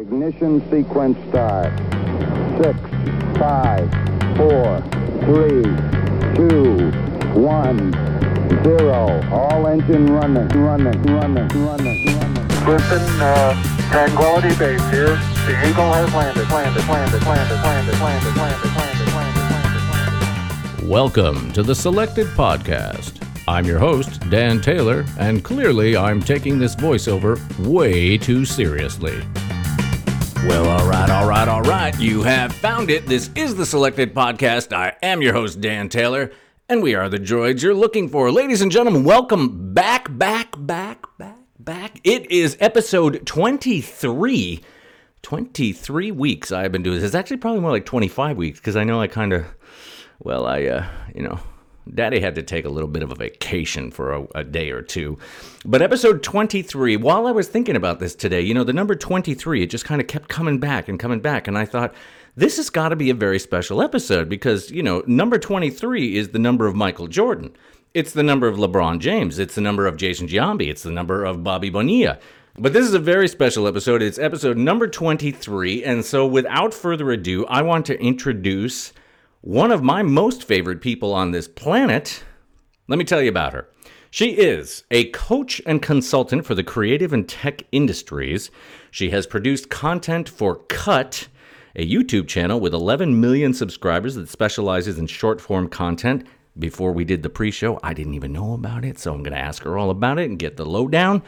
Ignition sequence start. Six, five, four, three, two, one, zero. All engine running, running, running, running, running. Listen, uh, Tranquility Base here. The Eagle has landed, landed, landed, landed, landed, landed, landed, landed, landed, landed, landed. Welcome to the Selected Podcast. I'm your host, Dan Taylor, and clearly I'm taking this voiceover way too seriously. Well, all right, all right, all right. You have found it. This is the Selected Podcast. I am your host, Dan Taylor, and we are the droids you're looking for. Ladies and gentlemen, welcome back, back, back, back, back. It is episode 23. 23 weeks I've been doing this. It's actually probably more like 25 weeks because I know I kind of, well, I, uh, you know, Daddy had to take a little bit of a vacation for a, a, day or two. But episode 23, while I was thinking about this today, you know, the number 23, it just kind of kept coming back and coming back. And I thought, this has got to be a very special episode because, you know, number 23 is the number of Michael Jordan. It's the number of LeBron James. It's the number of Jason Giambi. It's the number of Bobby Bonilla. But this is a very special episode. It's episode number 23. And so, without further ado, I want to introduce one of my most favorite people on this planet. Let me tell you about her. She is a coach and consultant for the creative and tech industries. She has produced content for Cut, a YouTube channel with 11 million subscribers that specializes in short form content. Before we did the pre show, I didn't even know about it, so I'm going to ask her all about it and get the lowdown.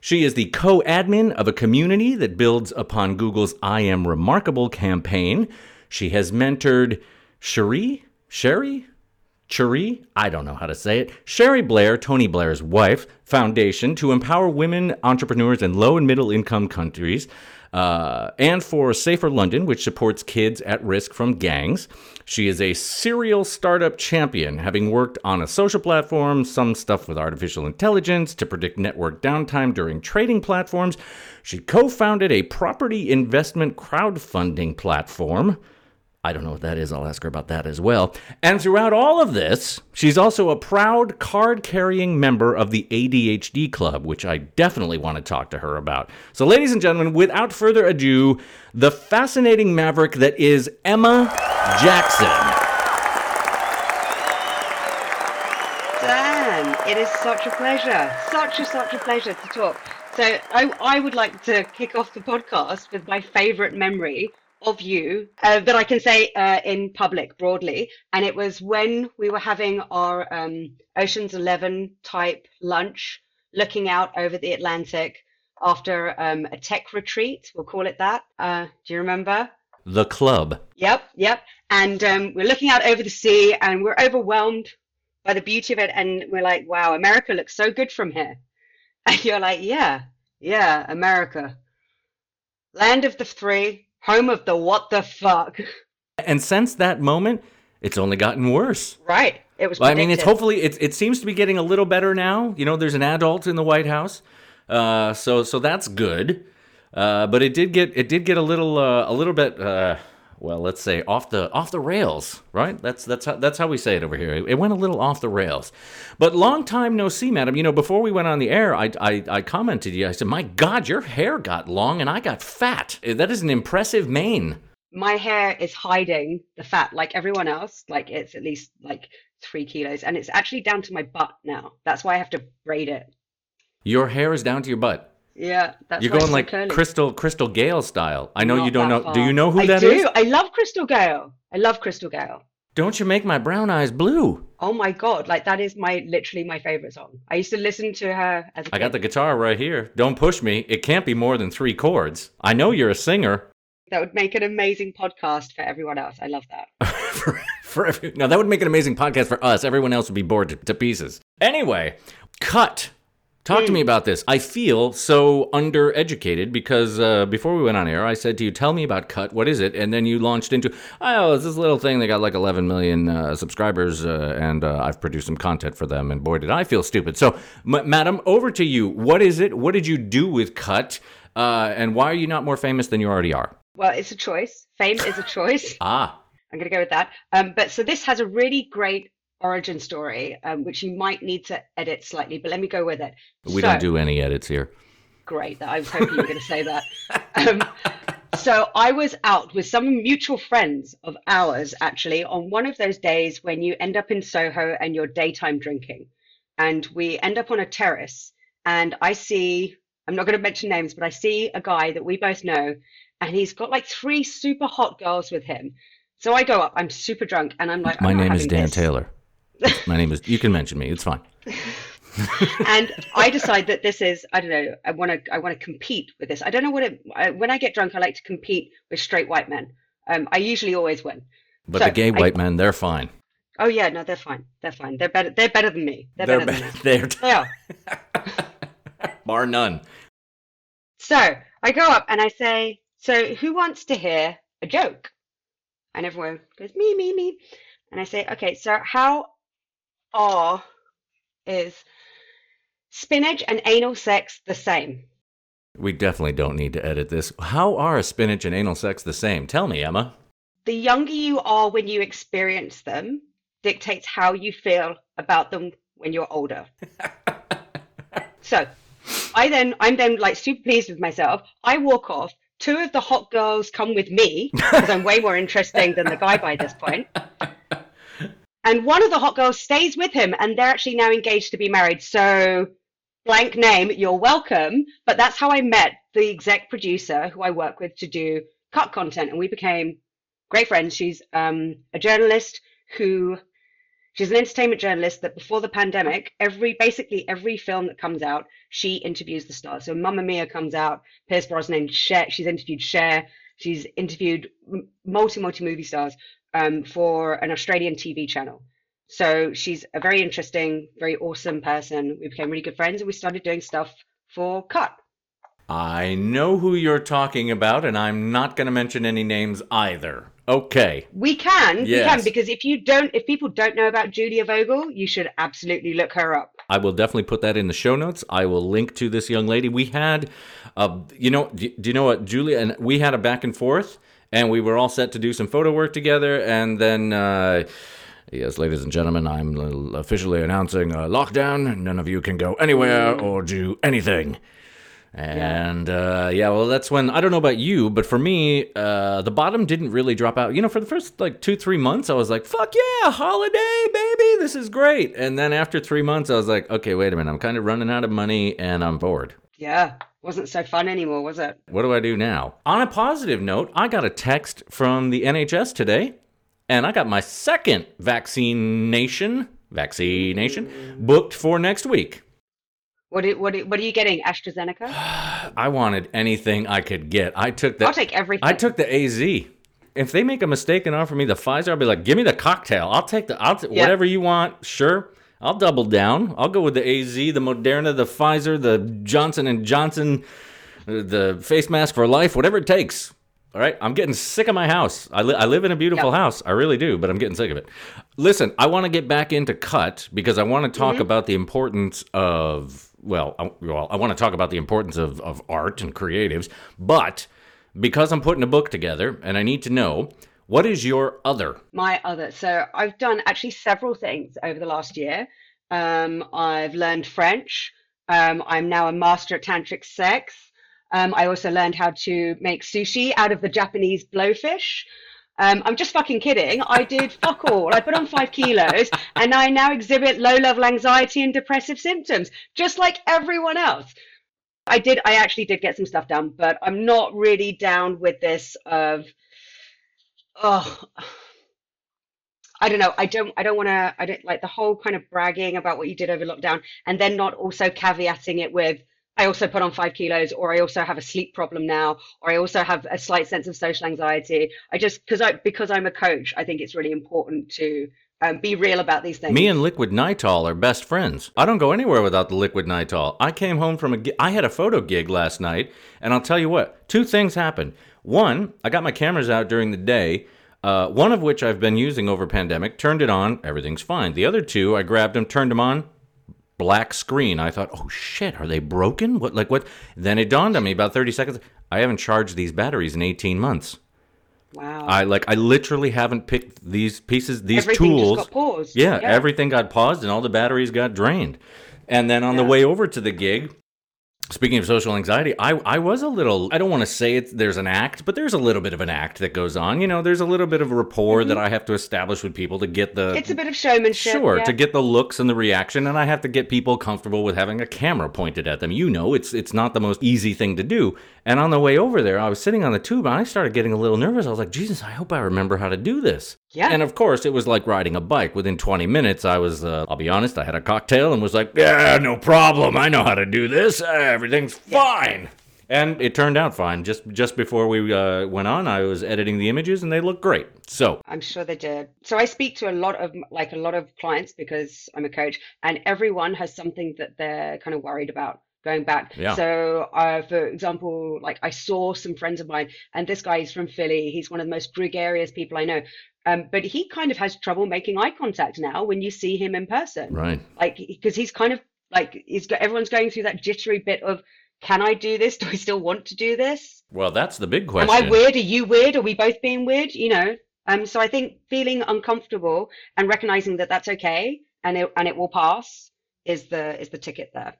She is the co admin of a community that builds upon Google's I Am Remarkable campaign. She has mentored Cherie, Sherry, Cherie, I don't know how to say it, Sherry Blair, Tony Blair's wife, Foundation to empower women entrepreneurs in low and middle income countries, uh, and for Safer London, which supports kids at risk from gangs. She is a serial startup champion, having worked on a social platform, some stuff with artificial intelligence to predict network downtime during trading platforms. She co founded a property investment crowdfunding platform. I don't know what that is. I'll ask her about that as well. And throughout all of this, she's also a proud card carrying member of the ADHD Club, which I definitely want to talk to her about. So, ladies and gentlemen, without further ado, the fascinating maverick that is Emma Jackson. Dan, it is such a pleasure. Such a, such a pleasure to talk. So, I, I would like to kick off the podcast with my favorite memory of you uh, that I can say uh, in public broadly. And it was when we were having our um, Ocean's 11 type lunch, looking out over the Atlantic after um, a tech retreat, we'll call it that. Uh, do you remember? The club. Yep, yep. And um, we're looking out over the sea and we're overwhelmed by the beauty of it. And we're like, wow, America looks so good from here. And you're like, yeah, yeah, America. Land of the free, home of the what the fuck. And since that moment, it's only gotten worse. Right. It was. Well, I mean, it's hopefully it, it seems to be getting a little better now. You know, there's an adult in the White House, uh, so so that's good. Uh, but it did get it did get a little uh, a little bit uh, well, let's say off the off the rails, right? That's that's how, that's how we say it over here. It went a little off the rails. But long time no see, madam. You know, before we went on the air, I I, I commented to you. I said, "My God, your hair got long and I got fat. Eh, that is an impressive mane." My hair is hiding the fat, like everyone else. Like it's at least like three kilos, and it's actually down to my butt now. That's why I have to braid it. Your hair is down to your butt. Yeah, that's You're going like curly. Crystal Crystal Gayle style. I know Not you don't know. far. Do you know who that is? I that do. is? I love Crystal Gayle. I love Crystal Gayle. Don't you make my brown eyes blue? Oh my god, like that is my literally my favorite song. I used to listen to her as a I got the guitar right here. Don't push me. It can't be more than three chords. I know you're a singer. That would make an amazing podcast for everyone else. I love that. for, for every, now that would make an amazing podcast for us. Everyone else would be bored to, to pieces. Anyway, cut. Talk to me about this. I feel so undereducated because uh, before we went on air, I said to you, "Tell me about Cut. What is it?" And then you launched into, "Oh, it's this little thing. They got like 11 million uh, subscribers, uh, and uh, I've produced some content for them." And boy, did I feel stupid. So, m- madam, over to you. What is it? What did you do with Cut? Uh, and why are you not more famous than you already are? Well, it's a choice. Fame is a choice. Ah, I'm going to go with that. Um, but so this has a really great origin story, um, which you might need to edit slightly, but let me go with it. we So- don't do any edits here. Great. That I was hoping you were going to say that. Um, so I was out with some mutual friends of ours actually on one of those days when you end up in Soho and you're daytime drinking. And we end up on a terrace and I see, I'm not going to mention names, but I see a guy that we both know and he's got like three super hot girls with him. So I go up, I'm super drunk and I'm like, My I'm name is Dan this. Taylor. My name is. You can mention me. It's fine. and I decide that this is I don't know I want to I want to compete with this I don't know what it I, when I get drunk I like to compete with straight white men um I usually always win But So, the gay I- white men, they're fine. oh yeah no they're fine they're fine they're better they're better than me they're, They're better than they're me they are bar none. so I go up and I say so who wants to hear a joke and everyone goes me me me and I say okay so how are is spinach and anal sex the same We definitely don't need to edit this. How are spinach and anal sex the same? Tell me, Emma. the younger you are when you experience them dictates how you feel about them when you're older. so I then I'm then like super pleased with myself. I walk off. Two of the hot girls come with me because I'm way more interesting than the guy by this point. And one of the hot girls stays with him and they're actually now engaged to be married. So blank name, you're welcome. But that's how I met the exec producer who I work with to do cut content and we became great friends. She's um, a journalist who she's an entertainment journalist that before the pandemic, every basically every film that comes out, she interviews the stars. So Mamma Mia comes out, Pierce Brosnan, Cher, she's interviewed Cher, she's interviewed multi multi movie stars um, for an Australian TV channel. So she's a very interesting, very awesome person. We became really good friends and we started doing stuff for Cut. I know who you're talking about, and I'm not going to mention any names either. Okay. We can, we Yes. can, because if you don't, if people don't know about Julia Vogel, you should absolutely look her up. I will definitely put that in the show notes. I will link to this young lady. We had, uh, you know, do, do you know what, Julia? And we had a back and forth, and we were all set to do some photo work together. And then, uh, yes, ladies and gentlemen, I'm officially announcing a lockdown. None of you can go anywhere or do anything. And uh, yeah, well, that's when I don't know about you, but for me, uh, the bottom didn't really drop out. You know, for the first like two, three months, I was like, "Fuck yeah, holiday, baby, this is great." And then after three months, I was like, "Okay, wait a minute, I'm kind of running out of money and I'm bored. Yeah, wasn't so fun anymore, was it? What do I do now?" On a positive note, I got a text from the NHS today, and I got my second vaccination, vaccination, booked for next week. What are, what are, what are you getting? AstraZeneca? I wanted anything I could get. I took the I'll take everything. I took the AZ. If they make a mistake and offer me the Pfizer, I'll be like, "Give me the cocktail. I'll take the I'll t- Yeah. whatever you want. Sure, I'll double down. I'll go with the AZ, the Moderna, the Pfizer, the Johnson and Johnson, uh, the face mask for life, whatever it takes." All right, I'm getting sick of my house. I, li- I live in a beautiful Yeah. house. I really do, but I'm getting sick of it. Listen, I want to get back into cut because I want to talk Mm-hmm. about the importance of well, I, well, I want to talk about the importance of, of art and creatives, but because I'm putting a book together and I need to know what is your other? My other. So I've done actually several things over the last year. Um, I've learned French. Um, I'm now a master at tantric sex. Um, I also learned how to make sushi out of the Japanese blowfish. Um, I'm just fucking kidding. I did fuck all. I put on five kilos and I now exhibit low level anxiety and depressive symptoms, just like everyone else. I did, I actually did get some stuff done, but I'm not really down with this of, oh, I don't know. I don't, I don't want to, I don't like the whole kind of bragging about what you did over lockdown and then not also caveating it with, I also put on five kilos, or I also have a sleep problem now, or I also have a slight sense of social anxiety. I just because I because I'm a coach, I think it's really important to um, be real about these things. Me and Liquid Nytol are best friends. I don't go anywhere without the Liquid Nytol. I came home from a I had a photo gig last night, and I'll tell you what, two things happened. One, I got my cameras out during the day. Uh, one of which I've been using over pandemic, turned it on, everything's fine. The other two, I grabbed them, turned them on, black screen. I thought, oh shit, are they broken? What, like what? Then it dawned on me about 30 seconds. I haven't charged these batteries in 18 months. Wow. I like, I literally haven't picked these pieces, these Everything tools. got paused. Yeah, Yeah. everything got paused and all the batteries got drained. And then on the way over to the gig, Speaking of social anxiety, I, I was a little, I don't want to say it, there's an act, but there's a little bit of an act that goes on. You know, there's a little bit of a rapport that I have to establish with people to get the. Mm-hmm. It's a bit of showmanship. Sure, yeah. to get the looks and the reaction, and I have to get people comfortable with having a camera pointed at them. You know, it's it's not the most easy thing to do. And on the way over there, I was sitting on the tube, and I started getting a little nervous. I was like, Jesus, I hope I remember how to do this. Yeah. And of course, it was like riding a bike. Within 20 minutes, I was, uh, I'll be honest, I had a cocktail and was like, yeah, no problem. I know how to do this. Everything's fine. And it turned out fine. Just just before we uh, went on, I was editing the images, and they look great. So I'm sure they did. So I speak to a lot of like a lot of clients because I'm a coach, and everyone has something that they're kind of worried about going back. Yeah. So, uh, for example, like I saw some friends of mine, and this guy is from Philly. He's one of the most gregarious people I know. Um, but he kind of has trouble making eye contact now when you see him in person. right. Like because he's kind of like he's got everyone's going through that jittery bit of, can I do this? Do I still want to do this? Well, that's the big question. Am I weird? Are you weird? Are we both being weird? You know. Um. So I think feeling uncomfortable and recognizing that that's okay and it and it will pass is the is the ticket there.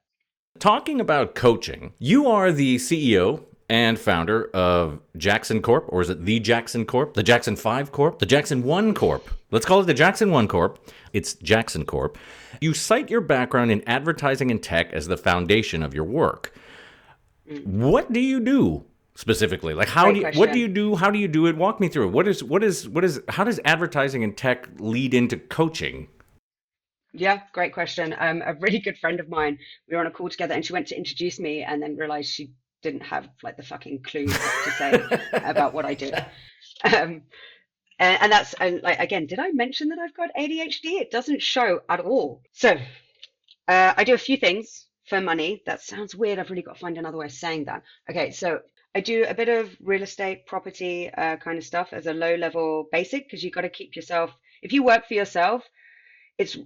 Talking about coaching, you are the CEO and founder of Jackson Corp, or is it the Jackson Corp? The Jackson 5 Corp? The Jackson 1 Corp? Let's call it the Jackson 1 Corp. It's Jackson Corp. You cite your background in advertising and tech as the foundation of your work. What do you do specifically? Like how Great do you, what do you do? How do you do it? Walk me through it. What is what is what is how does advertising and tech lead into coaching? Yeah, great question. Um, a really good friend of mine, we were on a call together, and she went to introduce me, and then realized she didn't have like the fucking clue what to say about what I do. Um, and, and that's and like again, did I mention that I've got ADHD? It doesn't show at all. So, uh, I do a few things for money. That sounds weird. I've really got to find another way of saying that. Okay, so I do a bit of real estate, property uh, kind of stuff as a low level basic because you've got to keep yourself. If you work for yourself, it's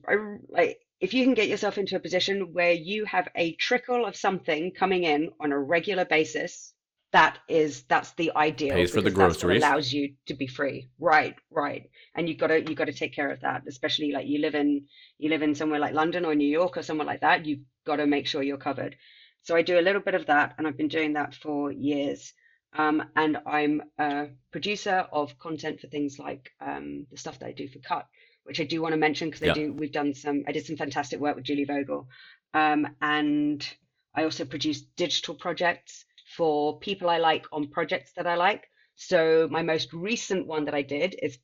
like if you can get yourself into a position where you have a trickle of something coming in on a regular basis, that is that's the ideal. Pays for the because that's what groceries. allows you to be free. Right, right. And you've got to you've got to take care of that, especially like you live in you live in somewhere like London or New York or somewhere like that. You've got to make sure you're covered. So I do a little bit of that, and I've been doing that for years. Um, and I'm a producer of content for things like um, the stuff that I do for Cut, which I do want to mention because Yeah. I do. We've done some. I did some fantastic work with Julie Vogel, um, and I also produce digital projects for people I like on projects that I like. So my most recent one that I did is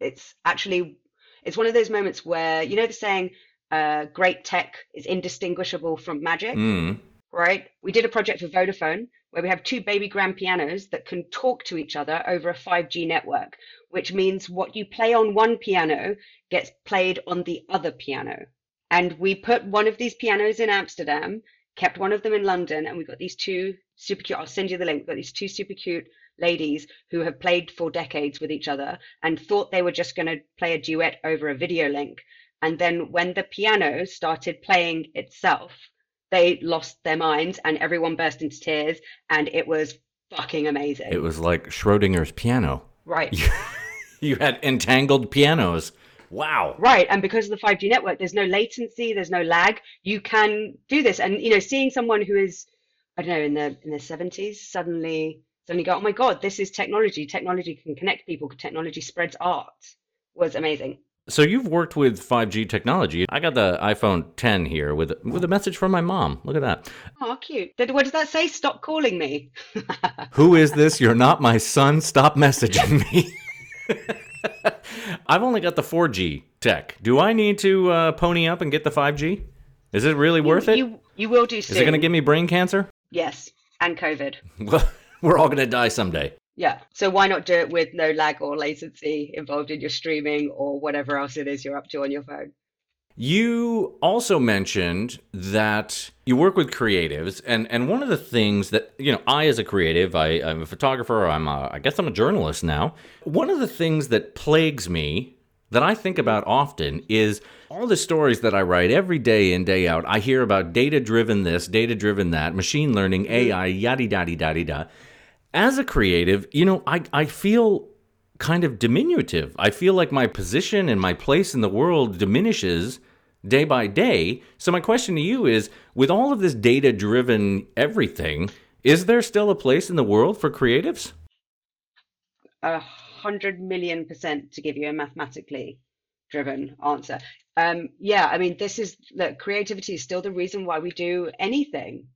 it's actually it's one of those moments where you know the saying uh, great tech is indistinguishable from magic Mm. right? We did a project for Vodafone where we have two baby grand pianos that can talk to each other over a 5G network, which means what you play on one piano gets played on the other piano. And we put one of these pianos in Amsterdam, kept one of them in London, and we've got these two super cute. I'll send you the link. We've got these two super cute ladies who have played for decades with each other and thought they were just going to play a duet over a video link. And then when the piano started playing itself, they lost their minds and everyone burst into tears and it was fucking amazing. It was like Schrodinger's piano. right. You had entangled pianos. Wow. Right. And because of the 5G network, there's no latency, there's no lag. You can do this. And you know, seeing someone who is, I don't know, in the in their 70s suddenly suddenly go, Oh my God, this is technology. Technology can connect people, technology spreads art was amazing. So you've worked with 5G technology. I got the iPhone 10 here with with a message from my mom. Look at that. Oh, cute. What does that say? Stop calling me. Who is this? You're not my son. Stop messaging me. I've only got the 4G tech. Do I need to uh, pony up and get the 5G? Is it really worth it? You you will do so. Is soon. it going to give me brain cancer? Yes. And COVID. Well, we're all going to die someday. Yeah. So why not do it with no lag or latency involved in your streaming or whatever else it is you're up to on your phone? You also mentioned that you work with creatives, and, and one of the things that you know, I as a creative, I, I'm a photographer. I'm a, I guess I'm a journalist now. One of the things that plagues me that I think about often is all the stories that I write every day in day out. I hear about data driven this, data driven that, machine learning, mm-hmm. AI, yada yada yada yada. As a creative, you know, I I feel kind of diminutive. I feel like my position and my place in the world diminishes day by day. So my question to you is with all of this data driven everything, is there still a place in the world for creatives? A hundred million percent to give you a mathematically driven answer. Um, yeah, I mean, this is that creativity is still the reason why we do anything.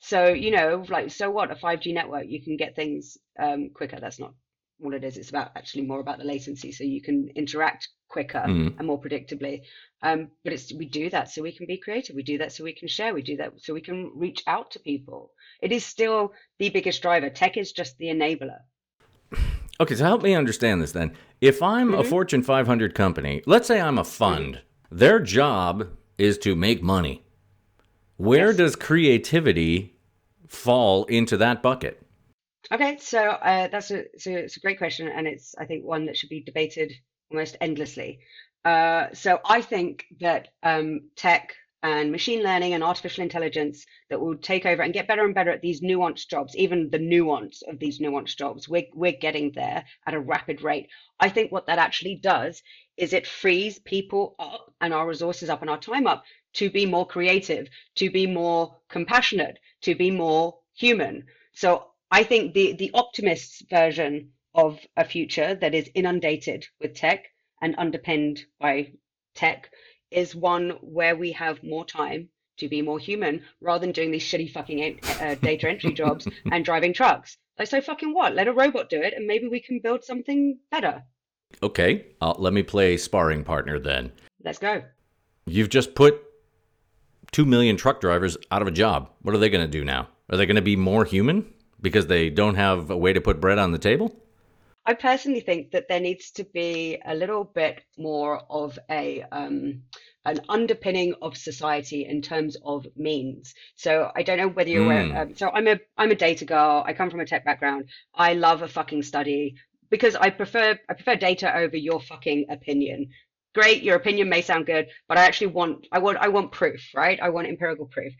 So, you know, like, so what? A 5G network, you can get things um, quicker. That's not all it is. It's about actually more about the latency, so you can interact quicker Mhm. and more predictably. Um, but it's we do that so we can be creative. We do that so we can share. We do that so we can reach out to people. It is still the biggest driver. Tech is just the enabler. Okay, so help me understand this then. If I'm a Fortune 500 company, let's say I'm a fund, their job is to make money. Where Yes. does creativity fall into that bucket? Okay, so uh, that's a, a it's a great question, and it's I think one that should be debated almost endlessly. Uh, so I think that um, tech and machine learning and artificial intelligence that will take over and get better and better at these nuanced jobs, even the nuance of these nuanced jobs, we're we're getting there at a rapid rate. I think what that actually does is it frees people up and our resources up and our time up to be more creative, to be more compassionate, to be more human. So I think the the optimist's version of a future that is inundated with tech and underpinned by tech is one where we have more time to be more human rather than doing these shitty fucking uh, data entry jobs and driving trucks. Like, so fucking what? Let a robot do it and maybe we can build something better. Okay, uh, let me play sparring partner then. Let's go. You've just put 2 million truck drivers out of a job. What are they going to do now? Are they going to be more human because they don't have a way to put bread on the table? I personally think that there needs to be a little bit more of a um, an underpinning of society in terms of means. So I don't know whether you're Mm. aware. Um, so I'm a I'm a data girl. I come from a tech background. I love a fucking study because I prefer I prefer data over your fucking opinion. Great, your opinion may sound good, but I actually want I want I want proof, right? I want empirical proof.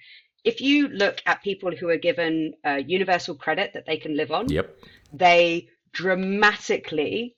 If you look at people who are given uh, universal credit that they can live on, Yep. they dramatically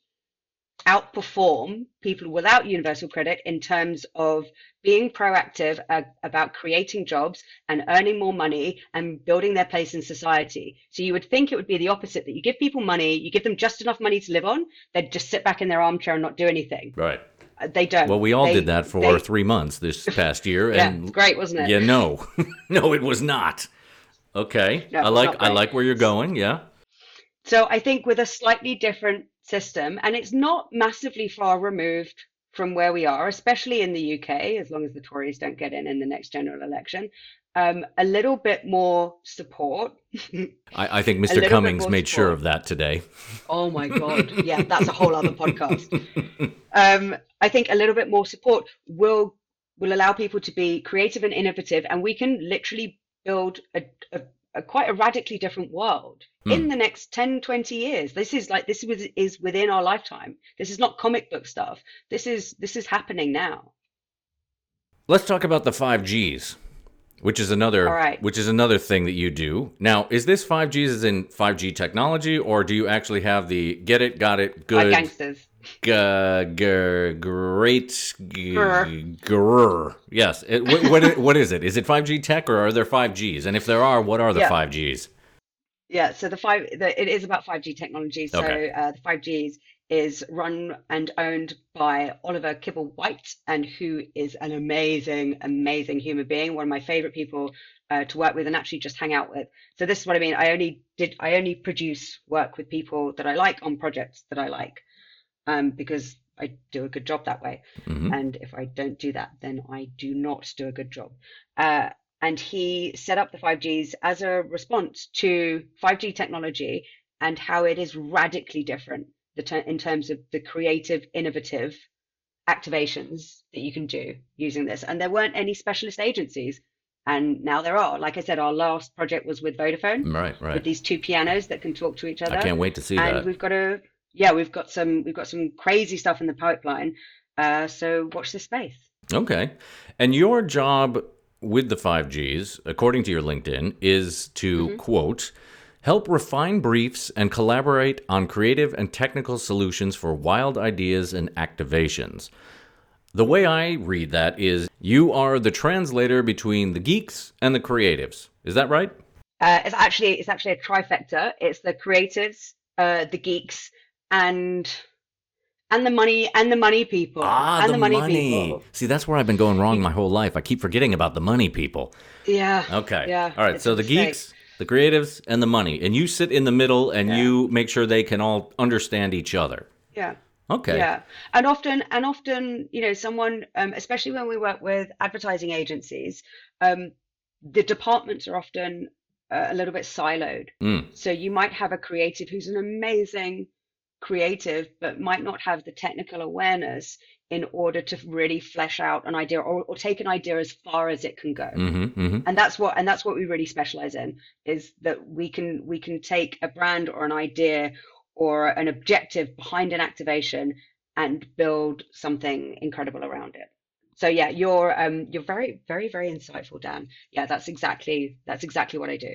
outperform people without universal credit in terms of being proactive uh, about creating jobs and earning more money and building their place in society. So you would think it would be the opposite that you give people money, you give them just enough money to live on, they'd just sit back in their armchair and not do anything. Right. They don't. Well, we all They- did that for they- three months this past year, Yeah, and great, wasn't it? Yeah, no, no, it was not. Okay, No, I like I like where you're going. Yeah, So I think with a slightly different system, and it's not massively far removed from where we are, especially in the UK, as long as the Tories don't get in in the next general election, um, a little bit more support. I, I think Mr. Cummings made sure of that today. Oh my God. Yeah, that's a whole other podcast. Um, I think a little bit more support will will allow people to be creative and innovative, and we can literally build a, a, a quite a radically different world hmm. in the next 10, 20 years. This is like this was is within our lifetime. This is not comic book stuff. This is this is happening now. Let's talk about the five Gs, which is another right. which is another thing that you do. Now, is this five Gs in five G technology, or do you actually have the get it, got it, Like good, gangsters. G- great, g- Grr. Yes. It, what, what, what is it? Is it five G tech, or are there five Gs? And if there are, what are the Yeah. five Gs? Yeah, so the five the, it is about 5G technology. So Okay. uh, the 5Gs is run and owned by Oliver Kibble White, and who is an amazing, amazing human being, one of my favorite people uh, to work with and actually just hang out with. So this is what I mean. I only did I only produce work with people that I like on projects that I like, um, because I do a good job that way. Mhm. And if I don't do that, then I do not do a good job. Uh, and he set up the 5Gs as a response to 5G technology and how it is radically different in terms of the creative, innovative activations that you can do using this. And there weren't any specialist agencies. And now there are. Like I said, our last project was with Vodafone Right, right. with these two pianos that can talk to each other I can't wait to see and that. And we've got a yeah we've got some we've got some crazy stuff in the pipeline uh so watch this space Okay. And your job with the 5Gs, according to your LinkedIn, is to Mm-hmm. quote, help refine briefs and collaborate on creative and technical solutions for wild ideas and activations. The way I read that is you are the translator between the geeks and the creatives. Is that right? Uh, it's actually it's actually a trifecta. It's the creatives, uh, the geeks, and and the money and the money people Ah, and the, the money, money. people. See, that's where I've been going wrong my whole life. I keep forgetting about the money people. Yeah. Okay. Yeah. All right. So the mistake. geeks, the creatives, and the money, and you sit in the middle and Yeah. you make sure they can all understand each other. Yeah. Okay. Yeah, and often, and often, you know, someone, um, especially when we work with advertising agencies, um, the departments are often uh, a little bit siloed. Mm. So you might have a creative who's an amazing creative, but might not have the technical awareness in order to really flesh out an idea or, or take an idea as far as it can go. Mm-hmm. Mm-hmm. And that's what and that's what we really specialize in is that we can we can take a brand or an idea or an objective behind an activation and build something incredible around it. So yeah, you're um you're very very very insightful, Dan. Yeah, that's exactly that's exactly what I do.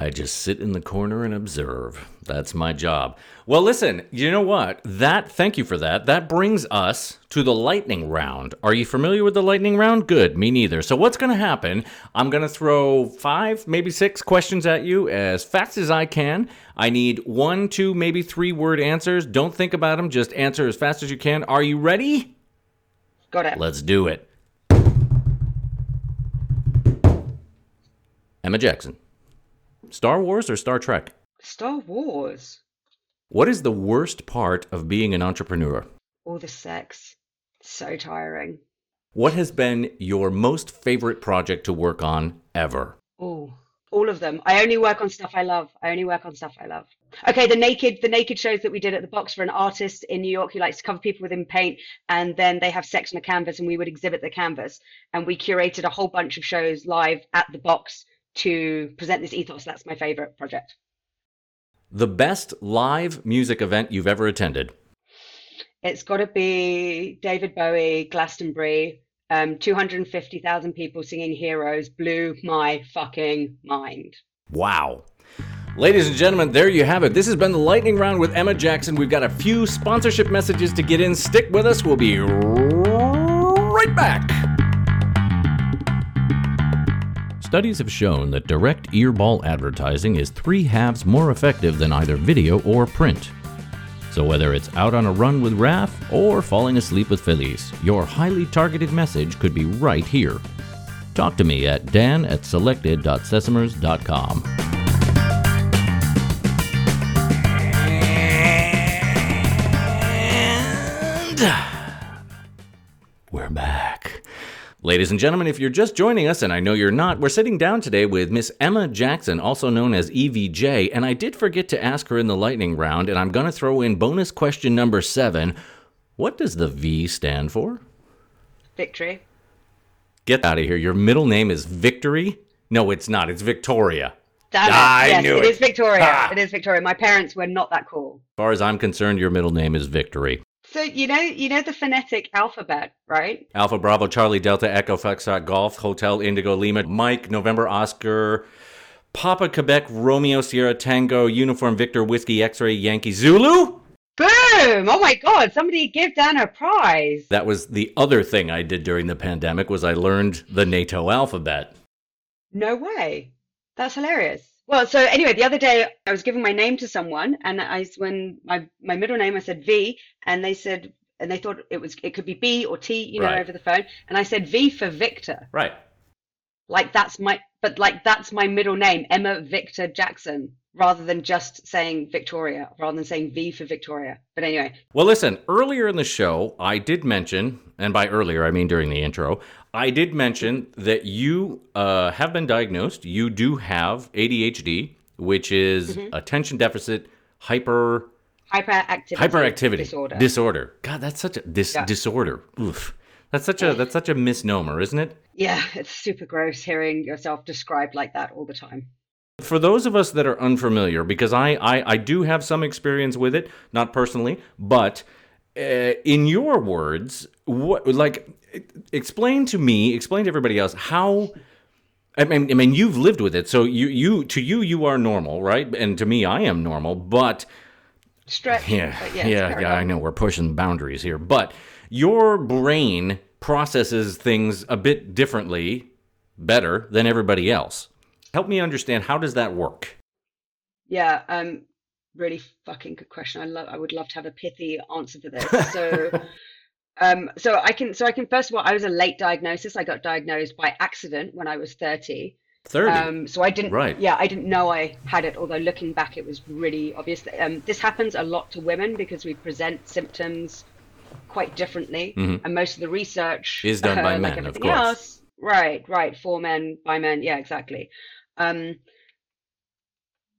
I just sit in the corner and observe. That's my job. Well, listen, you know what? That, thank you for that. That brings us to the lightning round. Are you familiar with the lightning round? Good, me neither. So, what's going to happen? I'm going to throw five, maybe six questions at you as fast as I can. I need one, two, maybe three word answers. Don't think about them, just answer as fast as you can. Are you ready? Got it. Let's do it. Emma Jackson. Star Wars or Star Trek? Star Wars. What is the worst part of being an entrepreneur? All the sex. So tiring. What has been your most favorite project to work on ever? Oh, all of them. I only work on stuff I love. I only work on stuff I love. Okay, the naked the naked shows that we did at the box for an artist in New York who likes to cover people within paint, and then they have sex on a canvas, and we would exhibit the canvas, and we curated a whole bunch of shows live at the box to present this ethos. That's my favorite project. The best live music event you've ever attended? It's got to be David Bowie, Glastonbury. Um, 250,000 people singing Heroes blew my fucking mind. Wow. Ladies and gentlemen, there you have it. This has been the Lightning Round with Emma Jackson. We've got a few sponsorship messages to get in. Stick with us. We'll be right back. Studies have shown that direct earball advertising is three halves more effective than either video or print. So, whether it's out on a run with Raph or falling asleep with Felice, your highly targeted message could be right here. Talk to me at dan at selected.sesamers.com. And Ladies and gentlemen, if you're just joining us, and I know you're not, we're sitting down today with Miss Emma Jackson, also known as EVJ, and I did forget to ask her in the lightning round, and I'm going to throw in bonus question number seven. What does the V stand for? Victory. Get out of here. Your middle name is Victory? No, it's not. It's Victoria. Damn it. I yes, knew it it. is Victoria. It is Victoria. My parents were not that cool. As far as I'm concerned, your middle name is Victory. So you know, you know the phonetic alphabet, right? Alpha Bravo Charlie Delta Echo Foxtrot uh, Golf Hotel Indigo Lima Mike November Oscar Papa Quebec Romeo Sierra Tango Uniform Victor Whiskey X-ray Yankee Zulu. Boom! Oh my God! Somebody give Dan a prize. That was the other thing I did during the pandemic was I learned the NATO alphabet. No way. That's hilarious. Well, so anyway, the other day I was giving my name to someone, and I when my my middle name I said V, and they said and they thought it was it could be B or T, you know, Right. over the phone, and I said V for Victor, Right. like that's my but like that's my middle name, Emma Victor Jackson, rather than just saying Victoria, rather than saying V for Victoria. But anyway, Well, listen, earlier in the show, I did mention, and by earlier, I mean during the intro, I did mention that you uh, have been diagnosed. You do have ADHD, which is Mm-hmm. attention deficit hyper hyperactivity, hyperactivity disorder. Disorder. God, that's such a dis- Yeah. disorder. Oof. That's such a that's such a misnomer, isn't it? yeah, it's super gross hearing yourself described like that all the time. For those of us that are unfamiliar, because I I, I do have some experience with it, not personally, but uh, in your words, what like explain to me, explain to everybody else how. I mean, I mean, you've lived with it, so you, you, to you, you are normal, right? And to me, I am normal. But stretch. Yeah, yeah, yes, yeah, I know we're pushing boundaries here, but your brain processes things a bit differently, better than everybody else. Help me understand how does that work? Yeah, um, really fucking good question. I love. I would love to have a pithy answer for this. So, um, so I can. So I can. First of all, I was a late diagnosis. I got diagnosed by accident when I was thirty. 30. Um, so I didn't. Right. Yeah, I didn't know I had it. Although looking back, it was really obvious. Um, this happens a lot to women because we present symptoms quite differently, and most of the research Mm-hmm. Is done by like men, of course. else- Right, right. For men, by men. Yeah, exactly. Um,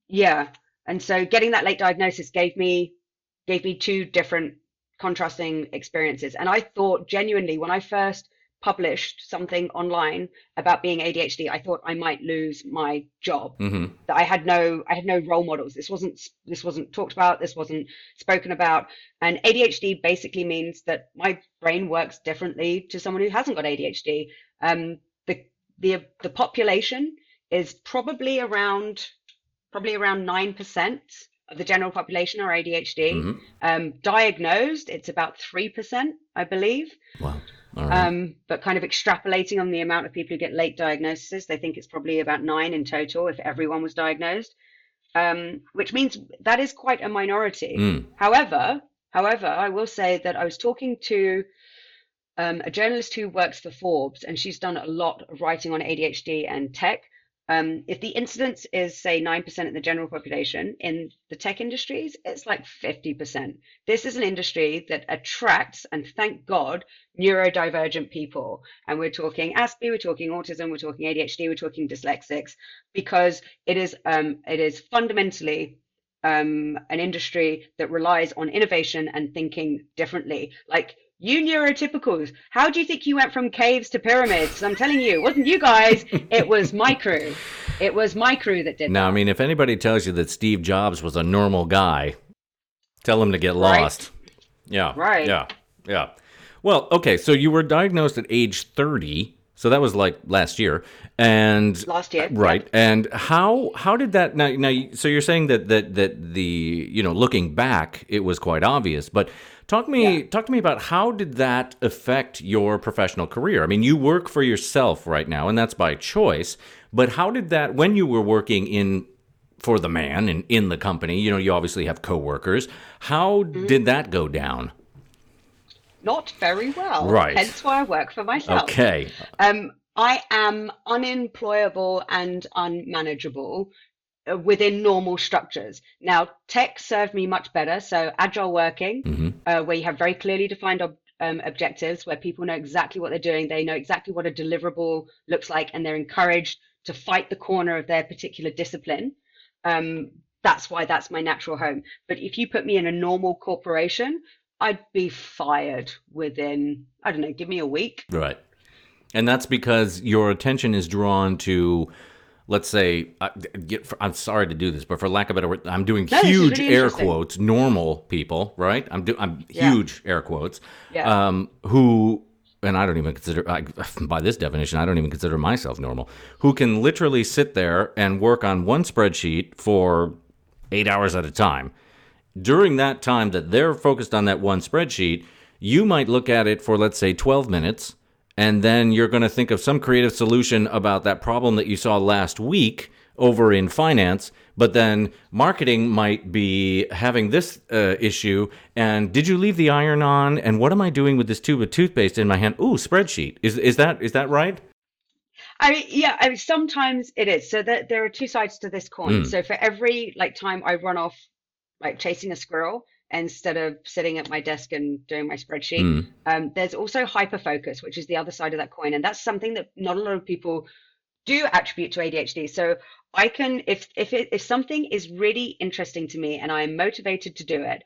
yeah, and so getting that late diagnosis gave me gave me two different contrasting experiences. And I thought genuinely when I first published something online about being ADHD, I thought I might lose my job. hmm That I had no I had no role models. This wasn't this wasn't talked about, this wasn't spoken about. And ADHD basically means that my brain works differently to someone who hasn't got ADHD. Um, the the the population is probably around probably around nine percent of the general population are ADHD. Mhm. Um, diagnosed, it's about three percent, I believe. Wow. Right. Um, but kind of extrapolating on the amount of people who get late diagnoses, they think it's probably about nine in total if everyone was diagnosed, um, which means that is quite a minority. Mm. However, however, I will say that I was talking to um, a journalist who works for Forbes, and she's done a lot of writing on ADHD and tech. Um, if the incidence is, say, 9% in the general population, in the tech industries, it's like 50%. This is an industry that attracts, and thank God, neurodivergent people. And we're talking Aspie, we're talking autism, we're talking ADHD, we're talking dyslexics, because it is um, it is fundamentally um, an industry that relies on innovation and thinking differently. Like you neurotypicals, how do you think you went from caves to pyramids? I'm telling you, it wasn't you guys, it was my crew. It was my crew that did Now, I mean, if anybody tells you that Steve Jobs was a normal guy, tell him to get Right. lost. Yeah. Right. Yeah. Yeah. Well, okay. So you were diagnosed at age 30. So that was like last year. And Last year, Right. yeah. And how how did that now now so you're saying that that that the you know looking back it was quite obvious, but talk me Yeah. talk to me about how did that affect your professional career? I mean, you work for yourself right now and that's by choice, but how did that when you were working in for the man and in the company, you know, you obviously have coworkers. How Mm-hmm. did that go down? Not very well. Right. Hence why I work for myself. Okay. Um, I am unemployable and unmanageable uh, within normal structures. Now, tech served me much better. So, agile working, Mm-hmm. uh, where you have very clearly defined ob- um, objectives, where people know exactly what they're doing, they know exactly what a deliverable looks like, and they're encouraged to fight the corner of their particular discipline. Um, that's why that's my natural home. But if you put me in a normal corporation, I'd be fired within, I don't know, give me a week. Right. And that's because your attention is drawn to, let's say, I, I'm sorry to do this, but for lack of a better word, I'm doing No, huge really air quotes, normal people, right? I'm do, I'm Yeah. huge air quotes, Yeah. um, who, and I don't even consider, I, by this definition, I don't even consider myself normal, who can literally sit there and work on one spreadsheet for eight hours at a time during that time that they're focused on that one spreadsheet, you might look at it for, let's say, 12 minutes, and then you're going to think of some creative solution about that problem that you saw last week over in finance. But then marketing might be having this uh, issue. And did you leave the iron on? And what am I doing with this tube of toothpaste in my hand? Ooh, spreadsheet. Is is that is that right? I mean, yeah, I mean, sometimes it is. So there, there are two sides to this coin. Mm. So for every like time I run off like chasing a squirrel instead of sitting at my desk and doing my spreadsheet, Mm. um, there's also hyper focus, which is the other side of that coin, and that's something that not a lot of people do attribute to ADHD. So I can, if if it, if something is really interesting to me and I am motivated to do it,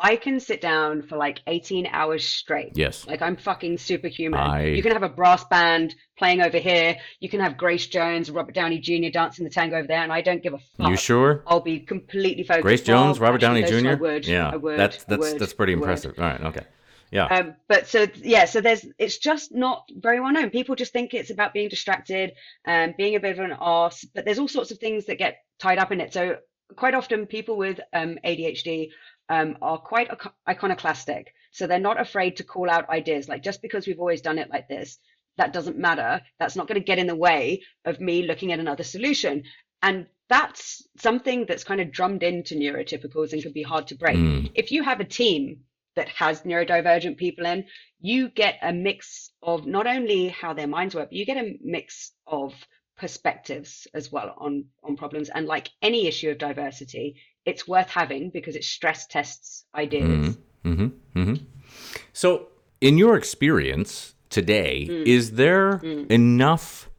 I can sit down for like 18 hours straight. Yes. Like I'm fucking superhuman. I- You can have a brass band playing over here. You can have Grace Jones, Robert Downey Jr. dancing the tango over there, and I don't give a fuck. You sure? I'll be completely focused. Grace Jones, Robert Downey Jr. those- I would. yeah, I would. that's that's would, that's pretty impressive. All right. Okay. Yeah. Um, but so yeah, so there's it's just not very well known. People just think it's about being distracted and being a bit of an ass. but there's all sorts of things that get tied up in it. So quite often people with um, ADHD um, are quite iconoclastic. So they're not afraid to call out ideas. Like just because we've always done it like this, that doesn't matter. That's not going to get in the way of me looking at another solution. And that's something that's kind of drummed into neurotypicals and can be hard to break. Mm. If you have a team that has neurodivergent people in, you get a mix of not only how their minds work, but you get a mix of perspectives as well on on problems. And like any issue of diversity, it's worth having because it stress tests ideas. Mm-hmm. Mm-hmm. Mm-hmm. So, in your experience today, Mm. is there enough?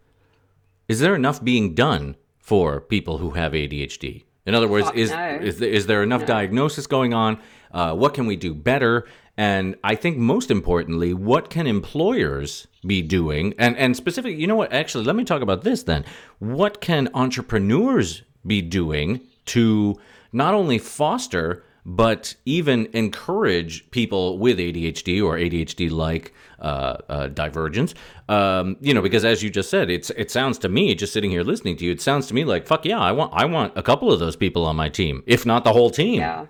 Is there enough being done for people who have ADHD? In other words, Fuck is, no. is there- is there enough diagnosis going on? Uh, what can we do better? And I think most importantly, what can employers be doing? And and specifically, you know what? Actually, let me talk about this then. What can entrepreneurs be doing to not only foster but even encourage people with ADHD or ADHD like uh, uh, divergence. Um, you know, because as you just said, it's it sounds to me, just sitting here listening to you, it sounds to me like fuck yeah, I want I want a couple of those people on my team, if not the whole team. Yeah.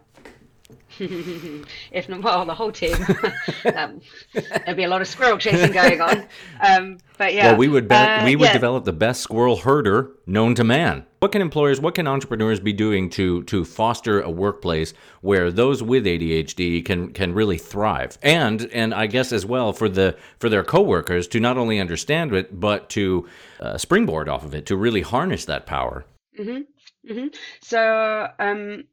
if not, well, the whole team. um, there'd be a lot of squirrel chasing going on. Um, but yeah. Well, we would be- Uh, we would yeah. develop the best squirrel herder known to man. What can employers, what can entrepreneurs be doing to to foster a workplace where those with ADHD can can really thrive, and and I guess as well for the for their coworkers to not only understand it but to uh, springboard off of it to really harness that power. Mm-hmm. Mm-hmm. So, um,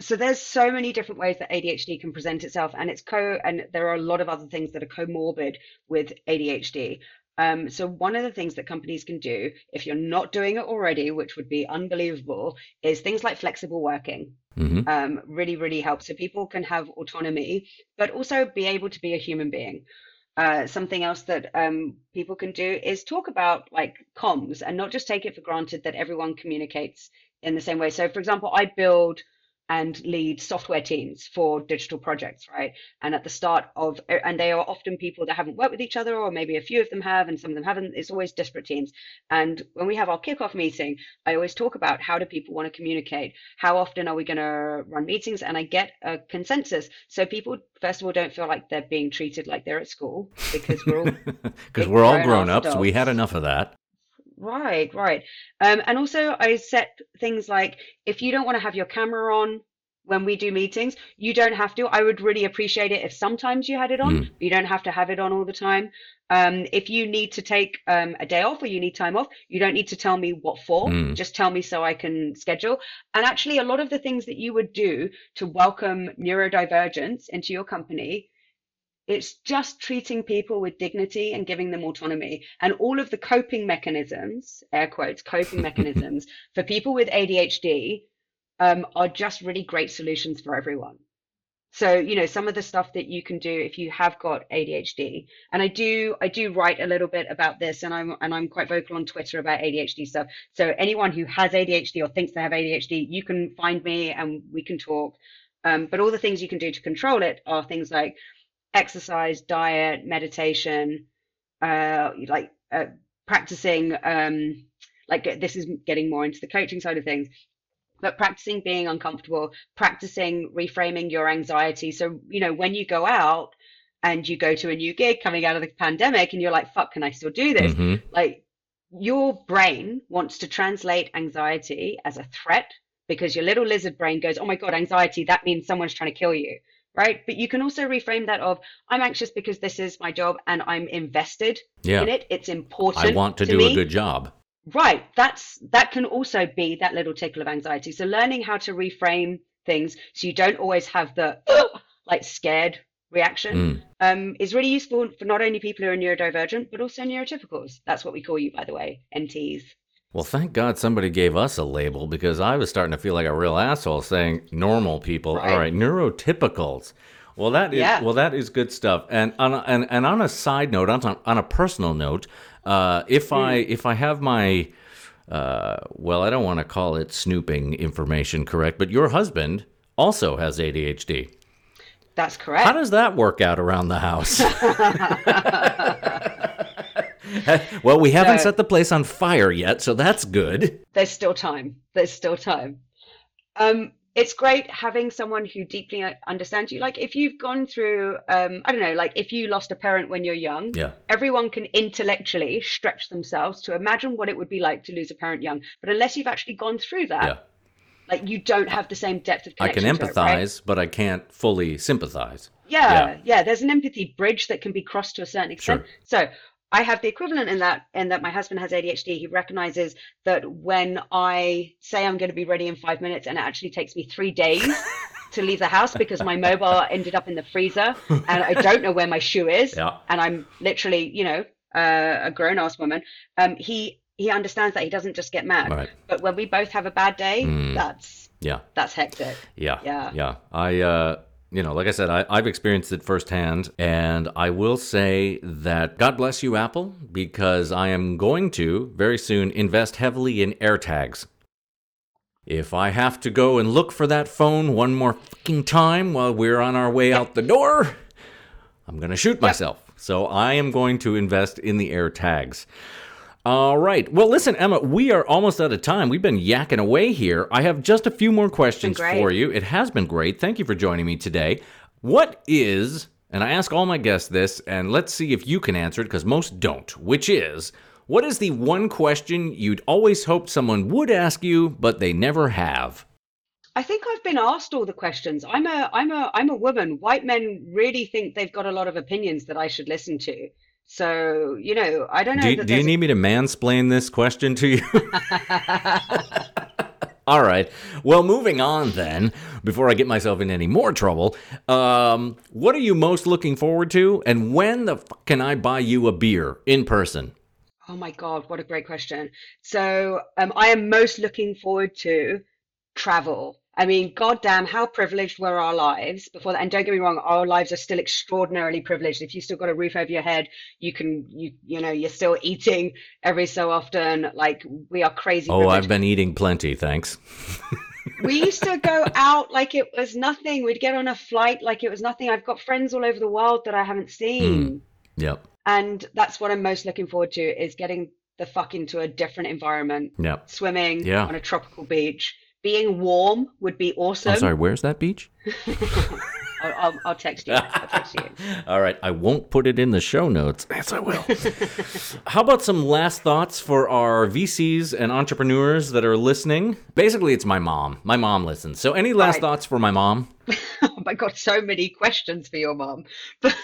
so there's so many different ways that ADHD can present itself, and it's co, and there are a lot of other things that are comorbid with ADHD. Um, so one of the things that companies can do, if you're not doing it already, which would be unbelievable, is things like flexible working. Mm-hmm. Um, really, really helps. So people can have autonomy, but also be able to be a human being. Uh, something else that um, people can do is talk about like comms and not just take it for granted that everyone communicates in the same way. So, for example, I build and lead software teams for digital projects, right? And at the start of, and they are often people that haven't worked with each other, or maybe a few of them have, and some of them haven't. It's always disparate teams. And when we have our kickoff meeting, I always talk about how do people want to communicate? How often are we going to run meetings? And I get a consensus. So people, first of all, don't feel like they're being treated like they're at school because we're all Because we're all grown ups, we had enough of that. Right, right. Um, and also I set things like if you don't want to have your camera on when we do meetings, you don't have to. I would really appreciate it if sometimes you had it on, Mm. but you don't have to have it on all the time. Um, if you need to take um, a day off or you need time off, you don't need to tell me what for. Mm. Just tell me so I can schedule. And actually, a lot of the things that you would do to welcome neurodivergence into your company it's just treating people with dignity and giving them autonomy. And all of the coping mechanisms, air quotes, coping mechanisms for people with ADHD um, are just really great solutions for everyone. So, you know, some of the stuff that you can do if you have got ADHD, and I do, I do write a little bit about this, and I'm and I'm quite vocal on Twitter about ADHD stuff. So anyone who has ADHD or thinks they have ADHD, you can find me and we can talk. Um, but all the things you can do to control it are things like exercise, diet, meditation, uh, like uh, practicing. Um, like this is getting more into the coaching side of things, but practicing being uncomfortable, practicing reframing your anxiety. So you know when you go out and you go to a new gig coming out of the pandemic, and you're like, "Fuck, can I still do this?" Mhm. Like your brain wants to translate anxiety as a threat because your little lizard brain goes, "Oh my god, anxiety! That means someone's trying to kill you." Right? But you can also reframe that of I'm anxious because this is my job and I'm invested Yeah. in it. It's important. I want to, do me. a good job. Right. That's that can also be that little tickle of anxiety. So learning how to reframe things so you don't always have the "Ugh," like scared reaction Mm. um, is really useful for not only people who are neurodivergent but also neurotypicals. That's what we call you, by the way, NTs. Well, thank God somebody gave us a label because I was starting to feel like a real asshole saying normal people. Right. All right, neurotypicals. Well, that is Yeah. well, that is good stuff. And on a, and, and on a side note, on on a personal note, uh, if I if I have my uh, well, I don't want to call it snooping information correct, but your husband also has ADHD. That's correct. How does that work out around the house? well, we haven't No. set the place on fire yet, so that's good. there's still time. There's still time. Um, it's great having someone who deeply understands you. Like if you've gone through, um, I don't know, like if you lost a parent when you're young, Yeah. everyone can intellectually stretch themselves to imagine what it would be like to lose a parent young. But unless you've actually gone through that, Yeah. like you don't have the same depth of connection. I can to it, right? empathize, but I can't fully sympathize. Yeah, Yeah. yeah, There's an empathy bridge that can be crossed to a certain extent. Sure. So I have the equivalent in that, in that my husband has ADHD. He recognizes that when I say I'm going to be ready in five minutes, and it actually takes me three days to leave the house because my mobile ended up in the freezer, and I don't know where my shoe is, Yeah. and I'm literally, you know, uh, a grown ass woman. Um, he he understands that he doesn't just get mad. Right. But when we both have a bad day, Mm. that's Yeah. that's hectic. Yeah. Yeah. Yeah. I, uh, you know, like I said, I, I've experienced it firsthand. And I will say that God bless you, Apple, because I am going to very soon invest heavily in AirTags. If I have to go and look for that phone one more fucking time while we're on our way out the door, I'm going to shoot myself. So I am going to invest in the AirTags. All right. Well, listen, Emma, we are almost out of time. We've been yakking away here. I have just a few more questions for you. It has been great. Thank you for joining me today. What is, and I ask all my guests this, and let's see if you can answer it because most don't, which is, what is the one question you'd always hoped someone would ask you, but they never have? I think I've been asked all the questions. I'm a I'm a I'm a woman. White men really think they've got a lot of opinions that I should listen to. So, you know, I don't know Do, that do you need me to mansplain this question to you? All right. Well, moving on then, before I get myself in any more trouble, um, what are you most looking forward to, and when the fuck can I buy you a beer in person? Oh my God, what a great question. So, um, I am most looking forward to travel. I mean, goddamn, how privileged were our lives before that? And don't get me wrong, our lives are still extraordinarily privileged. If you still got a roof over your head, you can, you, you know, you're still eating every so often. Like we are crazy Oh, privileged. I've been eating plenty, thanks. We used to go out like it was nothing. We'd get on a flight like it was nothing. I've got friends all over the world that I haven't seen. Hmm. Yep. And that's what I'm most looking forward to is getting the fuck into a different environment. Yep. Swimming Yeah. on a tropical beach. Being warm would be awesome. I'm sorry, where's that beach? I'll, I'll, I'll text you. I'll text you. All right, I won't put it in the show notes. Yes, I will. How about some last thoughts for our VCs and entrepreneurs that are listening? Basically, it's my mom. My mom listens. So, any last Right. thoughts for my mom? Oh my God, so many questions for your mom. But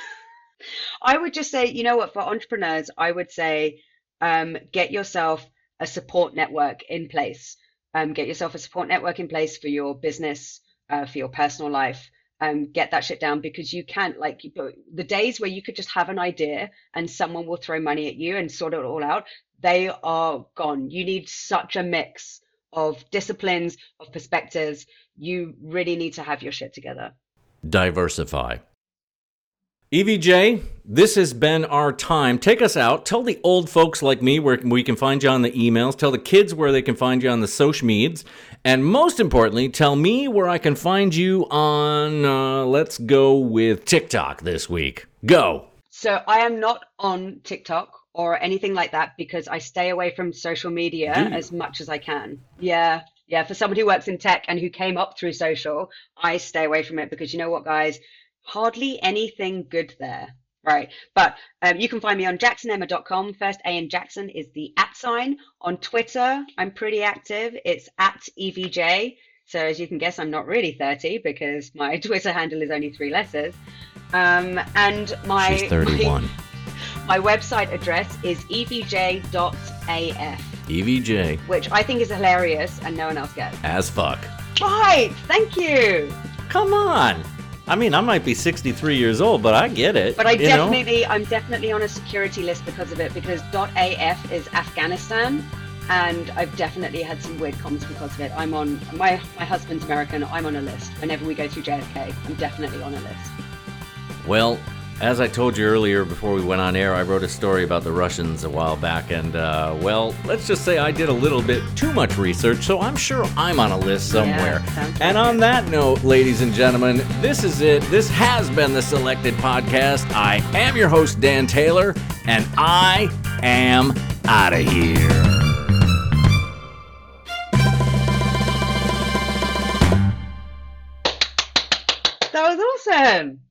I would just say, you know what, for entrepreneurs, I would say um, get yourself a support network in place. Um, get yourself a support network in place for your business, uh, for your personal life. Um, get that shit down because you can't like the days where you could just have an idea and someone will throw money at you and sort it all out. They are gone. You need such a mix of disciplines, of perspectives. You really need to have your shit together. Diversify. EVJ, this has been our time. Take us out. Tell the old folks like me where we can find you on the emails. Tell the kids where they can find you on the social medias. And most importantly, tell me where I can find you on, uh, let's go with TikTok this week. Go. So I am not on TikTok or anything like that because I stay away from social media as much as I can. Yeah. Yeah. For somebody who works in tech and who came up through social, I stay away from it because you know what, guys? Hardly anything good there. Right. But um, you can find me on jacksonemma.com. First A and Jackson is the at sign. On Twitter, I'm pretty active. It's at EVJ. So as you can guess, I'm not really 30 because my Twitter handle is only three letters. Um, and my She's 31. my, my website address is evj.af, EVJ, which I think is hilarious and no one else gets. as fuck. Right, thank you. Come on. I mean, I might be 63 years old, but I get it. But I you know? definitely, I'm definitely on a security list because of it. Because .af is Afghanistan, and I've definitely had some weird comments because of it. I'm on my my husband's American. I'm on a list whenever we go through JFK. I'm definitely on a list. Well, as I told you earlier before we went on air, I wrote a story about the Russians a while back, and uh, well, let's just say I did a little bit too much research, so I'm sure I'm on a list somewhere. sounds and on that note, ladies and gentlemen, this is it. This has been the Selected Podcast. I am your host, Dan Taylor, and I am out of here. That was awesome.